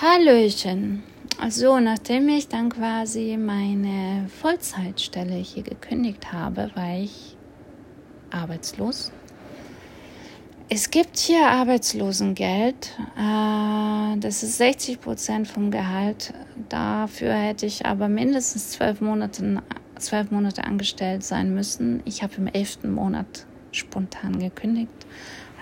Hallöchen. Also, nachdem ich dann quasi meine Vollzeitstelle hier gekündigt habe, war ich arbeitslos. Es gibt hier Arbeitslosengeld. Äh, das ist 60 Prozent vom Gehalt. Dafür hätte ich aber mindestens zwölf Monate, zwölf Monate angestellt sein müssen. Ich habe im elften Monat spontan gekündigt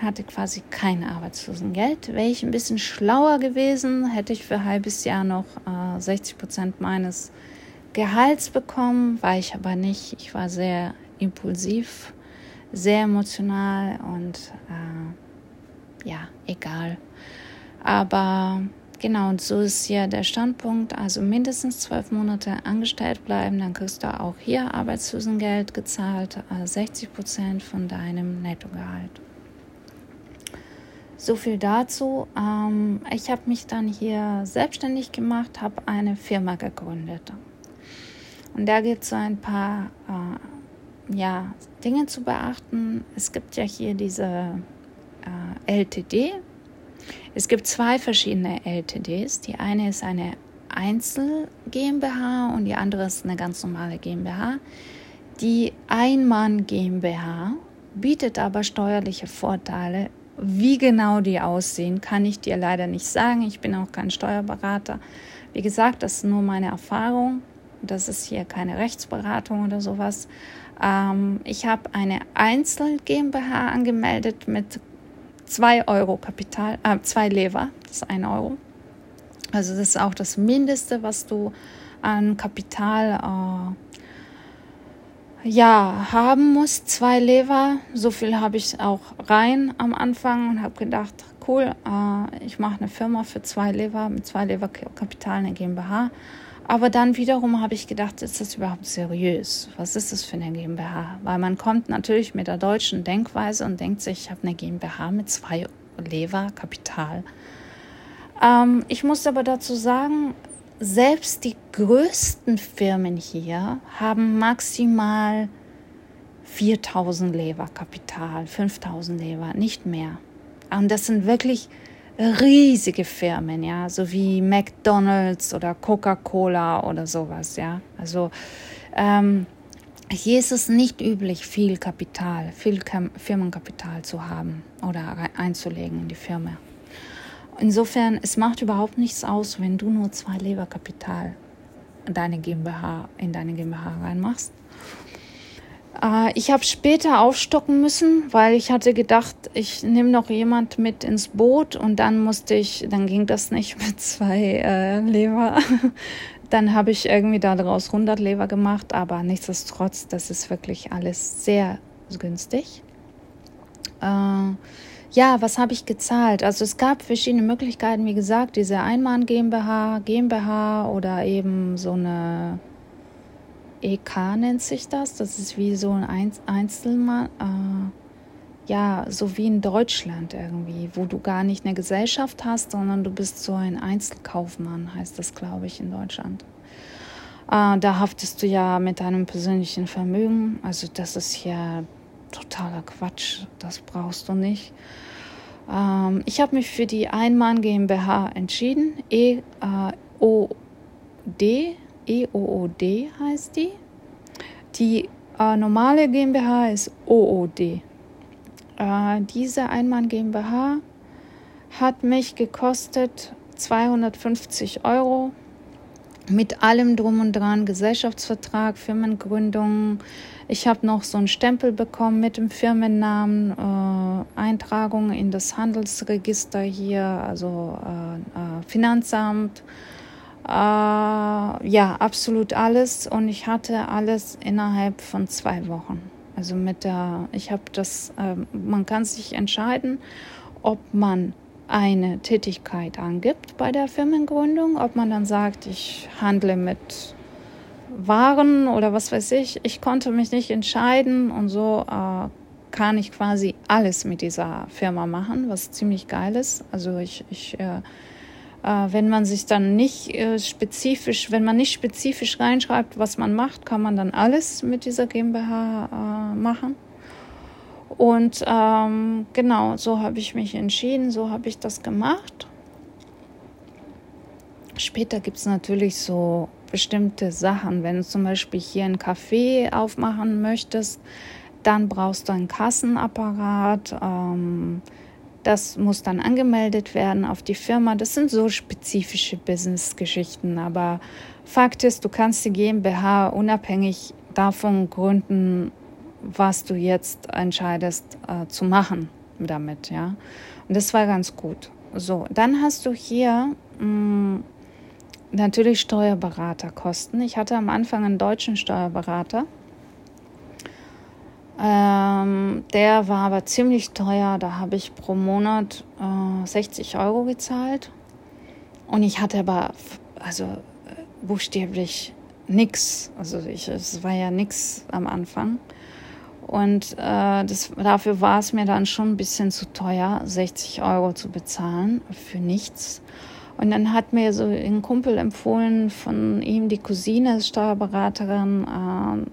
hatte quasi kein Arbeitslosengeld. Wäre ich ein bisschen schlauer gewesen, hätte ich für ein halbes Jahr noch äh, 60 Prozent meines Gehalts bekommen, war ich aber nicht. Ich war sehr impulsiv, sehr emotional und äh, ja, egal. Aber genau, und so ist hier der Standpunkt. Also mindestens zwölf Monate angestellt bleiben, dann kriegst du auch hier Arbeitslosengeld gezahlt, äh, 60 Prozent von deinem Nettogehalt. So viel dazu. Ähm, ich habe mich dann hier selbstständig gemacht, habe eine Firma gegründet. Und da gibt es so ein paar äh, ja, Dinge zu beachten. Es gibt ja hier diese äh, LTD. Es gibt zwei verschiedene LTDs. Die eine ist eine Einzel GmbH und die andere ist eine ganz normale GmbH. Die Einmann GmbH bietet aber steuerliche Vorteile wie genau die aussehen, kann ich dir leider nicht sagen. Ich bin auch kein Steuerberater. Wie gesagt, das ist nur meine Erfahrung. Das ist hier keine Rechtsberatung oder sowas. Ähm, ich habe eine Einzel GmbH angemeldet mit 2 Euro Kapital, äh, 2 Lever, das ist 1 Euro. Also das ist auch das Mindeste, was du an Kapital äh, ja, haben muss, zwei Lever. So viel habe ich auch rein am Anfang und habe gedacht, cool, äh, ich mache eine Firma für zwei Lever, mit zwei Lever Kapital, eine GmbH. Aber dann wiederum habe ich gedacht, ist das überhaupt seriös? Was ist das für eine GmbH? Weil man kommt natürlich mit der deutschen Denkweise und denkt sich, ich habe eine GmbH mit zwei Lever Kapital. Ähm, ich muss aber dazu sagen, selbst die größten Firmen hier haben maximal 4000 Lever Kapital, 5000 Lever, nicht mehr. Und das sind wirklich riesige Firmen, ja, so wie McDonald's oder Coca-Cola oder sowas, ja. Also ähm, hier ist es nicht üblich, viel Kapital, viel Firmenkapital zu haben oder einzulegen in die Firma. Insofern, es macht überhaupt nichts aus, wenn du nur zwei Leberkapital in deine GmbH, in deine GmbH reinmachst. Äh, ich habe später aufstocken müssen, weil ich hatte gedacht, ich nehme noch jemand mit ins Boot und dann musste ich, dann ging das nicht mit zwei äh, Leber. dann habe ich irgendwie daraus 100 Leber gemacht, aber nichtsdestotrotz, das ist wirklich alles sehr günstig. Äh, ja, was habe ich gezahlt? Also es gab verschiedene Möglichkeiten, wie gesagt, diese Einmann GmbH, GmbH oder eben so eine EK nennt sich das. Das ist wie so ein Einzelmann, äh, ja, so wie in Deutschland irgendwie, wo du gar nicht eine Gesellschaft hast, sondern du bist so ein Einzelkaufmann, heißt das, glaube ich, in Deutschland. Äh, da haftest du ja mit deinem persönlichen Vermögen. Also das ist hier totaler Quatsch, das brauchst du nicht. Ähm, ich habe mich für die Einmann GmbH entschieden. E, äh, o, D, EOOD heißt die. Die äh, normale GmbH ist OOD. Äh, diese Einmann GmbH hat mich gekostet 250 Euro mit allem drum und dran, Gesellschaftsvertrag, Firmengründung. Ich habe noch so einen Stempel bekommen mit dem Firmennamen, äh, Eintragung in das Handelsregister hier, also äh, äh, Finanzamt. Äh, ja, absolut alles. Und ich hatte alles innerhalb von zwei Wochen. Also mit der, ich habe das, ähm, man kann sich entscheiden, ob man eine Tätigkeit angibt bei der Firmengründung, ob man dann sagt, ich handle mit Waren oder was weiß ich. Ich konnte mich nicht entscheiden und so äh, kann ich quasi alles mit dieser Firma machen, was ziemlich geil ist. Also ich, ich äh, äh, wenn man sich dann nicht äh, spezifisch, wenn man nicht spezifisch reinschreibt, was man macht, kann man dann alles mit dieser GmbH äh, machen. Und ähm, genau, so habe ich mich entschieden, so habe ich das gemacht. Später gibt es natürlich so bestimmte Sachen. Wenn du zum Beispiel hier ein Café aufmachen möchtest, dann brauchst du einen Kassenapparat. Ähm, das muss dann angemeldet werden auf die Firma. Das sind so spezifische Business-Geschichten. Aber Fakt ist, du kannst die GmbH unabhängig davon gründen, was du jetzt entscheidest äh, zu machen damit. Ja? Und das war ganz gut. So, dann hast du hier mh, mm, natürlich Steuerberaterkosten. Ich hatte am Anfang einen deutschen Steuerberater. Ähm, der war aber ziemlich teuer. Da habe ich pro Monat äh, 60 Euro gezahlt. Und ich hatte aber also äh, buchstäblich nichts. Also ich, es war ja nichts am Anfang. Und äh, das, dafür war es mir dann schon ein bisschen zu teuer, 60 Euro zu bezahlen für nichts. Und dann hat mir so ein Kumpel empfohlen, von ihm die Cousine ist Steuerberaterin ähm,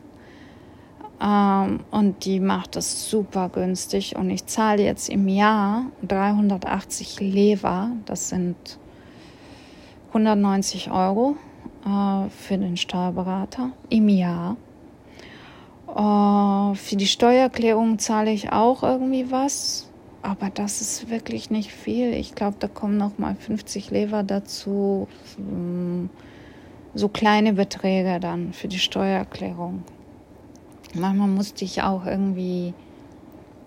ähm, und die macht das super günstig. Und ich zahle jetzt im Jahr 380 Lever, das sind 190 Euro äh, für den Steuerberater im Jahr. Uh, für die Steuererklärung zahle ich auch irgendwie was, aber das ist wirklich nicht viel. Ich glaube, da kommen noch mal 50 Lever dazu, hm, so kleine Beträge dann für die Steuererklärung. Manchmal musste ich auch irgendwie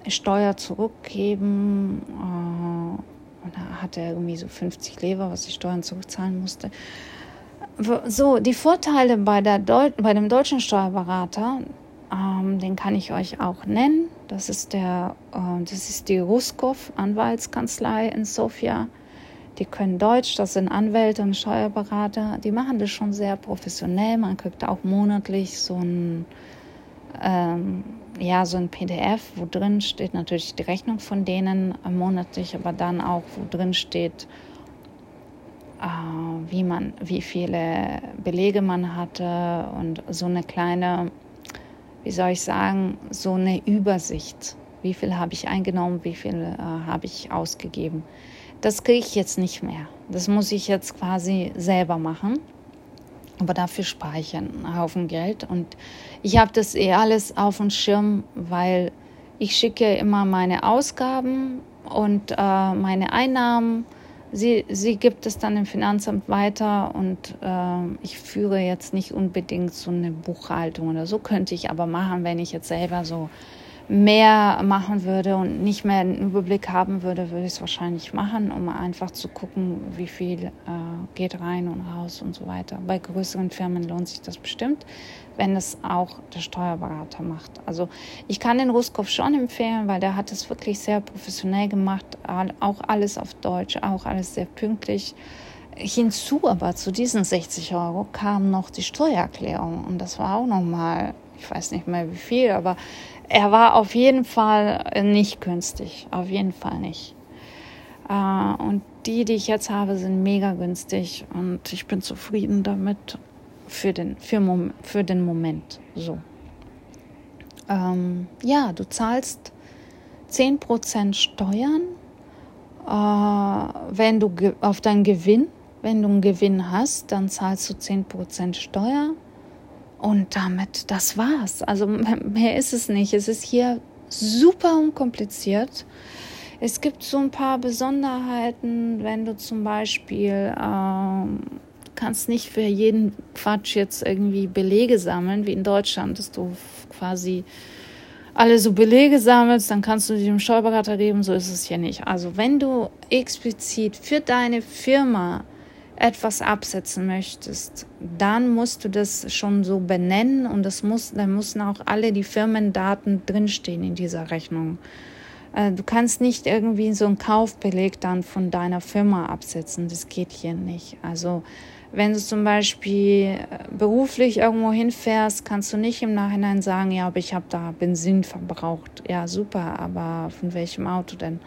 Steuer zurückgeben. Uh, und da hatte er irgendwie so 50 Lever, was ich Steuern zurückzahlen musste. So, die Vorteile bei, der Deu bei dem deutschen Steuerberater, ähm, den kann ich euch auch nennen. Das ist, der, äh, das ist die Ruskov Anwaltskanzlei in Sofia. Die können Deutsch, das sind Anwälte und Steuerberater. Die machen das schon sehr professionell. Man kriegt auch monatlich so ein, ähm, ja, so ein PDF, wo drin steht natürlich die Rechnung von denen äh, monatlich, aber dann auch, wo drin steht, äh, wie man, wie viele Belege man hatte und so eine kleine wie soll ich sagen, so eine Übersicht. Wie viel habe ich eingenommen, wie viel äh, habe ich ausgegeben. Das kriege ich jetzt nicht mehr. Das muss ich jetzt quasi selber machen. Aber dafür spare ich einen Haufen Geld. Und ich habe das eh alles auf dem Schirm, weil ich schicke immer meine Ausgaben und äh, meine Einnahmen sie, sie gibt es dann im Finanzamt weiter und äh, ich führe jetzt nicht unbedingt so eine Buchhaltung oder so, könnte ich aber machen, wenn ich jetzt selber so mehr machen würde und nicht mehr einen Überblick haben würde, würde ich es wahrscheinlich machen, um einfach zu gucken, wie viel äh, geht rein und raus und so weiter. Bei größeren Firmen lohnt sich das bestimmt, wenn es auch der Steuerberater macht. Also ich kann den Ruskopf schon empfehlen, weil der hat es wirklich sehr professionell gemacht, auch alles auf Deutsch, auch alles sehr pünktlich. Hinzu aber zu diesen 60 Euro kam noch die Steuererklärung und das war auch nochmal, ich weiß nicht mehr wie viel, aber er war auf jeden Fall nicht günstig. Auf jeden Fall nicht. Äh, und die, die ich jetzt habe, sind mega günstig und ich bin zufrieden damit für den, für, Mom für den Moment. So. Ähm, ja, du zahlst 10% Steuern, äh, wenn du auf deinen Gewinn, wenn du einen Gewinn hast, dann zahlst du 10% Steuer und damit, das war's. Also mehr ist es nicht. Es ist hier super unkompliziert. Es gibt so ein paar Besonderheiten, wenn du zum Beispiel ähm, kannst nicht für jeden Quatsch jetzt irgendwie Belege sammeln, wie in Deutschland, dass du quasi alle so Belege sammelst, dann kannst du die dem Steuerberater geben. So ist es hier nicht. Also wenn du explizit für deine Firma etwas absetzen möchtest, dann musst du das schon so benennen und das muss, dann müssen auch alle die Firmendaten drinstehen in dieser Rechnung. Äh, du kannst nicht irgendwie so einen Kaufbeleg dann von deiner Firma absetzen. Das geht hier nicht. Also wenn du zum Beispiel äh, beruflich irgendwo hinfährst, kannst du nicht im Nachhinein sagen, ja, aber ich habe da Benzin verbraucht. Ja, super, aber von welchem Auto denn?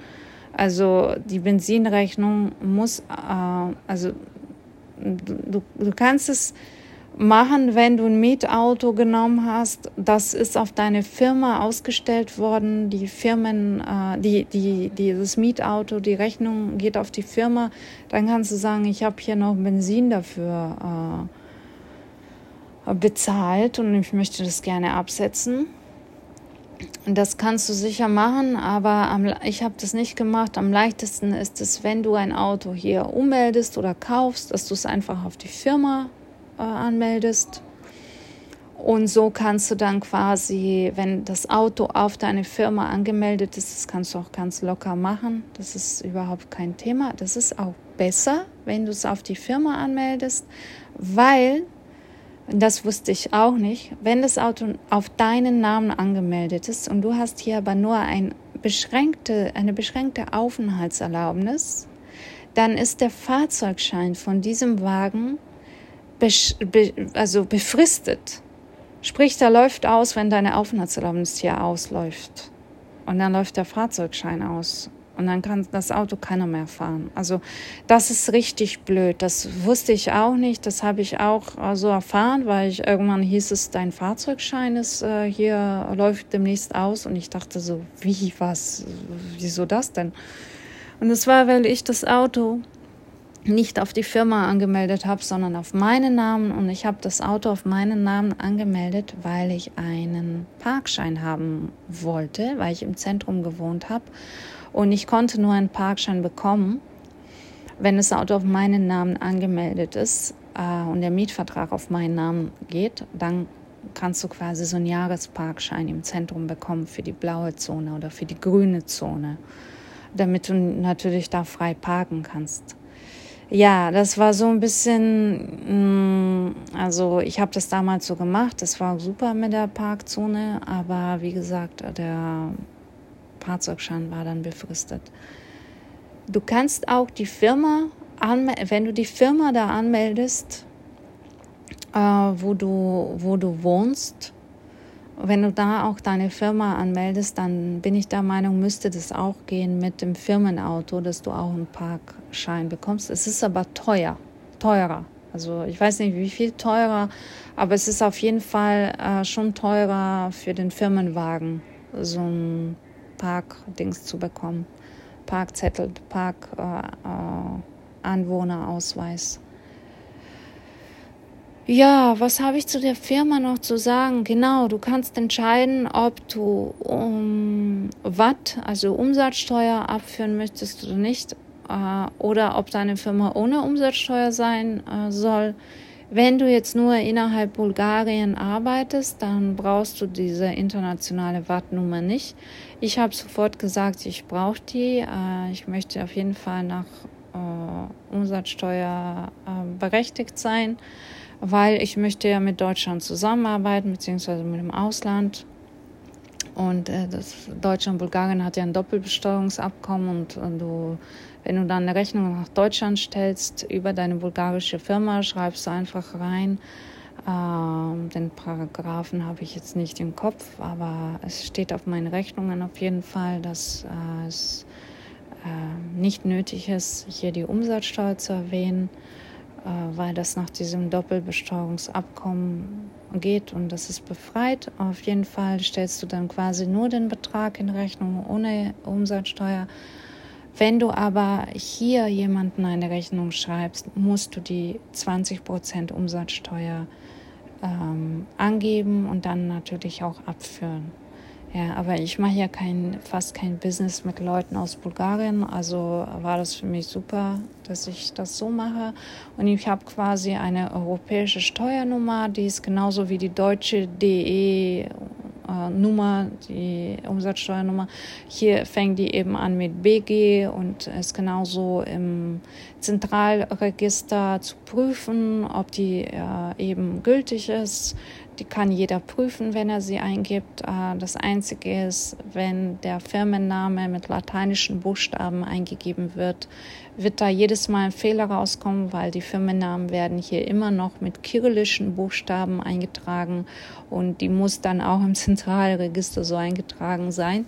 Also die Benzinrechnung muss, äh, also du, du kannst es machen, wenn du ein Mietauto genommen hast. Das ist auf deine Firma ausgestellt worden. Die Firmen, äh, die, die, dieses Mietauto, die Rechnung geht auf die Firma. Dann kannst du sagen, ich habe hier noch Benzin dafür äh, bezahlt und ich möchte das gerne absetzen. Das kannst du sicher machen, aber am, ich habe das nicht gemacht. Am leichtesten ist es, wenn du ein Auto hier ummeldest oder kaufst, dass du es einfach auf die Firma äh, anmeldest. Und so kannst du dann quasi, wenn das Auto auf deine Firma angemeldet ist, das kannst du auch ganz locker machen. Das ist überhaupt kein Thema. Das ist auch besser, wenn du es auf die Firma anmeldest, weil, das wusste ich auch nicht, wenn das Auto auf deinen Namen angemeldet ist und du hast hier aber nur ein beschränkte, eine beschränkte Aufenthaltserlaubnis, dann ist der Fahrzeugschein von diesem Wagen also befristet. Sprich, der läuft aus, wenn deine Aufenthaltserlaubnis hier ausläuft. Und dann läuft der Fahrzeugschein aus. Und dann kann das Auto keiner mehr fahren. Also das ist richtig blöd. Das wusste ich auch nicht. Das habe ich auch so also erfahren, weil ich irgendwann hieß es, dein Fahrzeugschein ist äh, hier läuft demnächst aus. Und ich dachte so, wie was? Wieso das denn? Und es war, weil ich das Auto nicht auf die Firma angemeldet habe, sondern auf meinen Namen. Und ich habe das Auto auf meinen Namen angemeldet, weil ich einen Parkschein haben wollte, weil ich im Zentrum gewohnt habe. Und ich konnte nur einen Parkschein bekommen, wenn das Auto auf meinen Namen angemeldet ist äh, und der Mietvertrag auf meinen Namen geht, dann kannst du quasi so einen Jahresparkschein im Zentrum bekommen für die blaue Zone oder für die grüne Zone, damit du natürlich da frei parken kannst. Ja, das war so ein bisschen, mm, also ich habe das damals so gemacht, das war super mit der Parkzone, aber wie gesagt, der Fahrzeugschein war dann befristet. Du kannst auch die Firma, wenn du die Firma da anmeldest, äh, wo, du, wo du wohnst, wenn du da auch deine Firma anmeldest, dann bin ich der Meinung, müsste das auch gehen mit dem Firmenauto, dass du auch einen Parkschein bekommst. Es ist aber teuer, teurer. Also ich weiß nicht, wie viel teurer, aber es ist auf jeden Fall äh, schon teurer für den Firmenwagen, so ein Parkdings zu bekommen. Parkzettel, Parkanwohnerausweis. Äh, äh, ja, was habe ich zu der Firma noch zu sagen? Genau, du kannst entscheiden, ob du um Watt, also Umsatzsteuer, abführen möchtest oder nicht, äh, oder ob deine Firma ohne Umsatzsteuer sein äh, soll. Wenn du jetzt nur innerhalb Bulgarien arbeitest, dann brauchst du diese internationale Wattnummer nicht. Ich habe sofort gesagt, ich brauche die. Äh, ich möchte auf jeden Fall nach äh, Umsatzsteuer äh, berechtigt sein weil ich möchte ja mit Deutschland zusammenarbeiten, beziehungsweise mit dem Ausland. Und das Deutschland und Bulgarien hat ja ein Doppelbesteuerungsabkommen und du, wenn du dann eine Rechnung nach Deutschland stellst über deine bulgarische Firma, schreibst du einfach rein. Ähm, den Paragraphen habe ich jetzt nicht im Kopf, aber es steht auf meinen Rechnungen auf jeden Fall, dass äh, es äh, nicht nötig ist, hier die Umsatzsteuer zu erwähnen. Äh, weil das nach diesem Doppelbesteuerungsabkommen geht und das ist befreit. Auf jeden Fall stellst du dann quasi nur den Betrag in Rechnung ohne Umsatzsteuer. Wenn du aber hier jemanden eine Rechnung schreibst, musst du die 20% Umsatzsteuer ähm, angeben und dann natürlich auch abführen. Ja, aber ich mache ja kein, fast kein Business mit Leuten aus Bulgarien, also war das für mich super, dass ich das so mache. Und ich habe quasi eine europäische Steuernummer, die ist genauso wie die deutsche DE äh, Nummer, die Umsatzsteuernummer. Hier fängt die eben an mit BG und ist genauso im Zentralregister zu prüfen, ob die äh, eben gültig ist. Die kann jeder prüfen, wenn er sie eingibt. Äh, das Einzige ist, wenn der Firmenname mit lateinischen Buchstaben eingegeben wird, wird da jedes Mal ein Fehler rauskommen, weil die Firmennamen werden hier immer noch mit kyrillischen Buchstaben eingetragen und die muss dann auch im Zentralregister so eingetragen sein.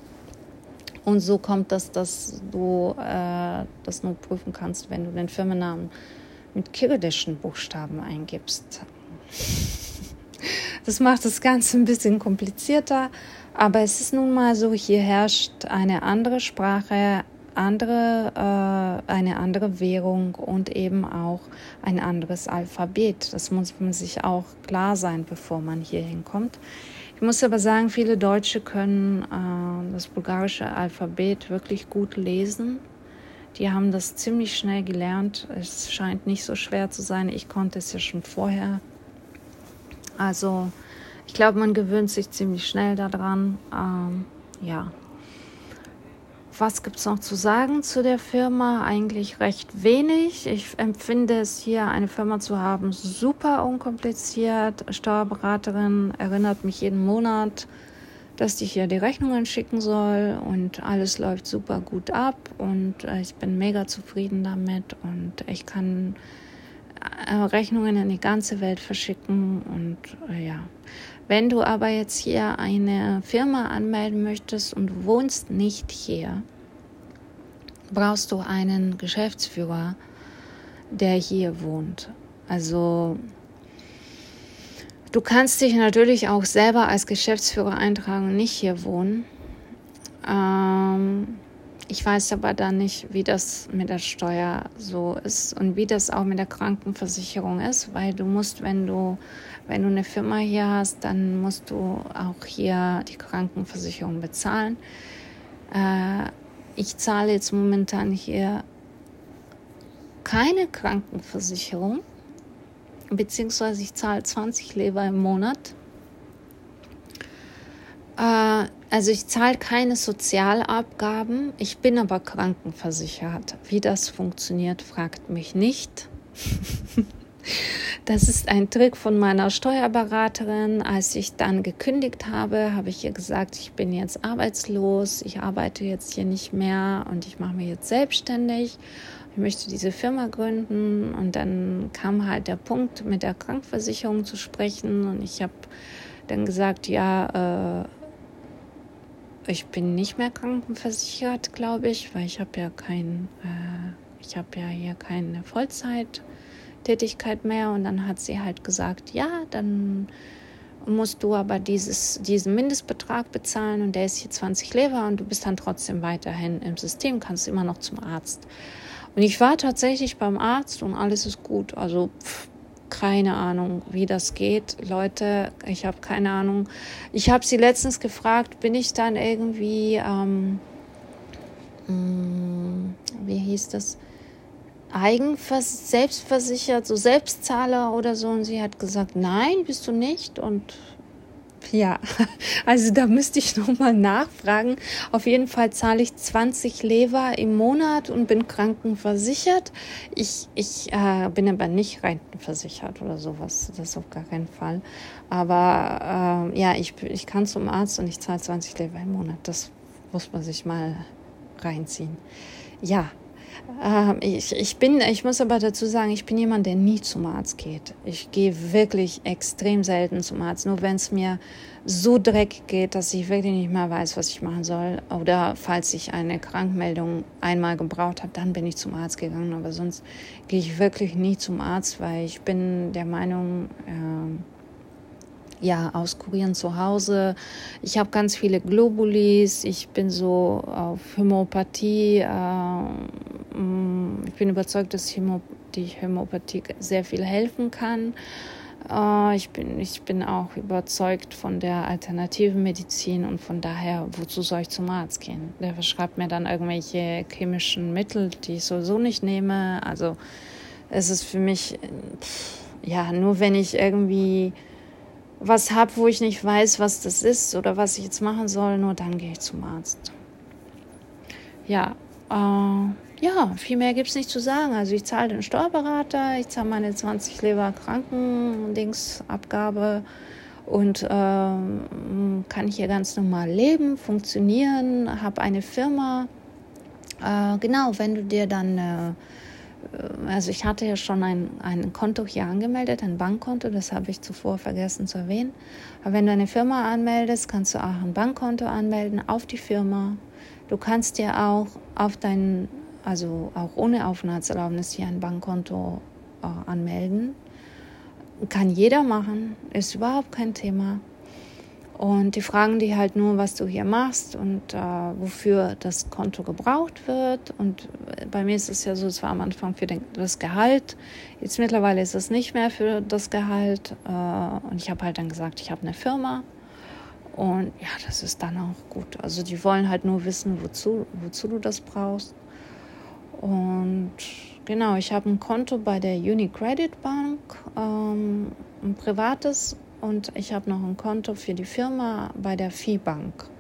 Und so kommt das, dass du äh, das nur prüfen kannst, wenn du den Firmennamen mit kyrillischen Buchstaben eingibst. Das macht das Ganze ein bisschen komplizierter, aber es ist nun mal so, hier herrscht eine andere Sprache, andere, äh, eine andere Währung und eben auch ein anderes Alphabet. Das muss man sich auch klar sein, bevor man hier hinkommt. Ich muss aber sagen, viele Deutsche können äh, das bulgarische Alphabet wirklich gut lesen. Die haben das ziemlich schnell gelernt. Es scheint nicht so schwer zu sein. Ich konnte es ja schon vorher. Also ich glaube, man gewöhnt sich ziemlich schnell daran. Ähm, ja. Was gibt es noch zu sagen zu der Firma? Eigentlich recht wenig. Ich empfinde es hier, eine Firma zu haben, super unkompliziert. Steuerberaterin erinnert mich jeden Monat, dass ich hier die Rechnungen schicken soll und alles läuft super gut ab und äh, ich bin mega zufrieden damit und ich kann Rechnungen in die ganze Welt verschicken und äh, ja. Wenn du aber jetzt hier eine Firma anmelden möchtest und wohnst nicht hier, brauchst du einen Geschäftsführer, der hier wohnt. Also du kannst dich natürlich auch selber als Geschäftsführer eintragen und nicht hier wohnen. Ähm, ich weiß aber dann nicht, wie das mit der Steuer so ist und wie das auch mit der Krankenversicherung ist, weil du musst, wenn du, wenn du eine Firma hier hast, dann musst du auch hier die Krankenversicherung bezahlen. Äh, ich zahle jetzt momentan hier keine Krankenversicherung, beziehungsweise ich zahle 20 Leber im Monat. Äh, also ich zahle keine Sozialabgaben, ich bin aber krankenversichert. Wie das funktioniert, fragt mich nicht. Das ist ein Trick von meiner Steuerberaterin. Als ich dann gekündigt habe, habe ich ihr gesagt, ich bin jetzt arbeitslos, ich arbeite jetzt hier nicht mehr und ich mache mich jetzt selbstständig. Ich möchte diese Firma gründen und dann kam halt der Punkt, mit der Krankenversicherung zu sprechen und ich habe dann gesagt, ja, äh, ich bin nicht mehr krankenversichert, glaube ich, weil ich habe ja kein, äh, ich habe ja hier keine Vollzeittätigkeit mehr. Und dann hat sie halt gesagt, ja, dann musst du aber dieses, diesen Mindestbetrag bezahlen und der ist hier 20 Lever und du bist dann trotzdem weiterhin im System, kannst immer noch zum Arzt. Und ich war tatsächlich beim Arzt und alles ist gut. Also pff, keine Ahnung, wie das geht. Leute, ich habe keine Ahnung. Ich habe sie letztens gefragt, bin ich dann irgendwie, ähm, mm, wie hieß das, eigenvers selbstversichert, so Selbstzahler oder so. Und sie hat gesagt, nein, bist du nicht. Und ja, also da müsste ich nochmal nachfragen. Auf jeden Fall zahle ich 20 Lever im Monat und bin krankenversichert. Ich, ich äh, bin aber nicht rentenversichert oder sowas. Das ist auf gar keinen Fall. Aber äh, ja, ich, ich kann zum Arzt und ich zahle 20 Lever im Monat. Das muss man sich mal reinziehen. Ja, ich, ich bin, ich muss aber dazu sagen, ich bin jemand, der nie zum Arzt geht. Ich gehe wirklich extrem selten zum Arzt, nur wenn es mir so dreckig geht, dass ich wirklich nicht mehr weiß, was ich machen soll. Oder falls ich eine Krankmeldung einmal gebraucht habe, dann bin ich zum Arzt gegangen. Aber sonst gehe ich wirklich nie zum Arzt, weil ich bin der Meinung, äh, ja, auskurieren zu Hause. Ich habe ganz viele Globulis. Ich bin so auf Hämopathie. Äh, ich bin überzeugt, dass die Hämopathie sehr viel helfen kann. Äh, ich, bin, ich bin auch überzeugt von der alternativen Medizin und von daher, wozu soll ich zum Arzt gehen? Der verschreibt mir dann irgendwelche chemischen Mittel, die ich sowieso nicht nehme. Also es ist für mich, ja, nur wenn ich irgendwie was habe, wo ich nicht weiß, was das ist oder was ich jetzt machen soll, nur dann gehe ich zum Arzt. Ja, äh, ja, viel mehr gibt es nicht zu sagen. Also ich zahle den Steuerberater, ich zahle meine 20 Leber Krankendingsabgabe und äh, kann hier ganz normal leben, funktionieren, habe eine Firma. Äh, genau, wenn du dir dann äh, äh, also ich hatte ja schon ein, ein Konto hier angemeldet, ein Bankkonto, das habe ich zuvor vergessen zu erwähnen. Aber wenn du eine Firma anmeldest, kannst du auch ein Bankkonto anmelden auf die Firma. Du kannst dir auch auf dein, also auch ohne Aufenthaltserlaubnis hier ein Bankkonto äh, anmelden. kann jeder machen, ist überhaupt kein Thema. Und die fragen dich halt nur, was du hier machst und äh, wofür das Konto gebraucht wird. Und bei mir ist es ja so, es war am Anfang für den, das Gehalt. Jetzt mittlerweile ist es nicht mehr für das Gehalt. Äh, und ich habe halt dann gesagt, ich habe eine Firma. Und ja, das ist dann auch gut. Also die wollen halt nur wissen, wozu, wozu du das brauchst. Und genau, ich habe ein Konto bei der Unicredit Bank, ähm, ein privates und ich habe noch ein Konto für die Firma bei der Viehbank.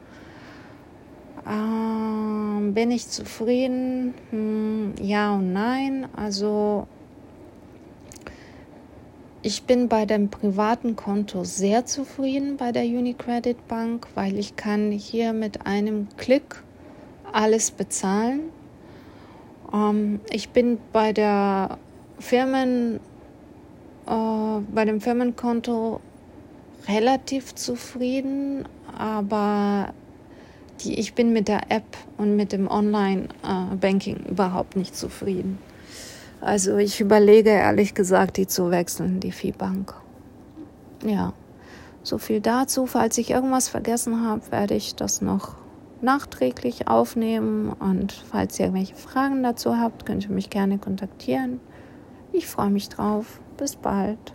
Ähm, bin ich zufrieden? Hm, ja und nein. Also ich bin bei dem privaten Konto sehr zufrieden bei der Unicredit Bank, weil ich kann hier mit einem Klick alles bezahlen. Ähm, ich bin bei der Firmen, äh, bei dem Firmenkonto relativ zufrieden, aber die, ich bin mit der App und mit dem Online-Banking überhaupt nicht zufrieden. Also ich überlege ehrlich gesagt, die zu wechseln, die Viehbank. Ja, so viel dazu. Falls ich irgendwas vergessen habe, werde ich das noch nachträglich aufnehmen. Und falls ihr irgendwelche Fragen dazu habt, könnt ihr mich gerne kontaktieren. Ich freue mich drauf. Bis bald.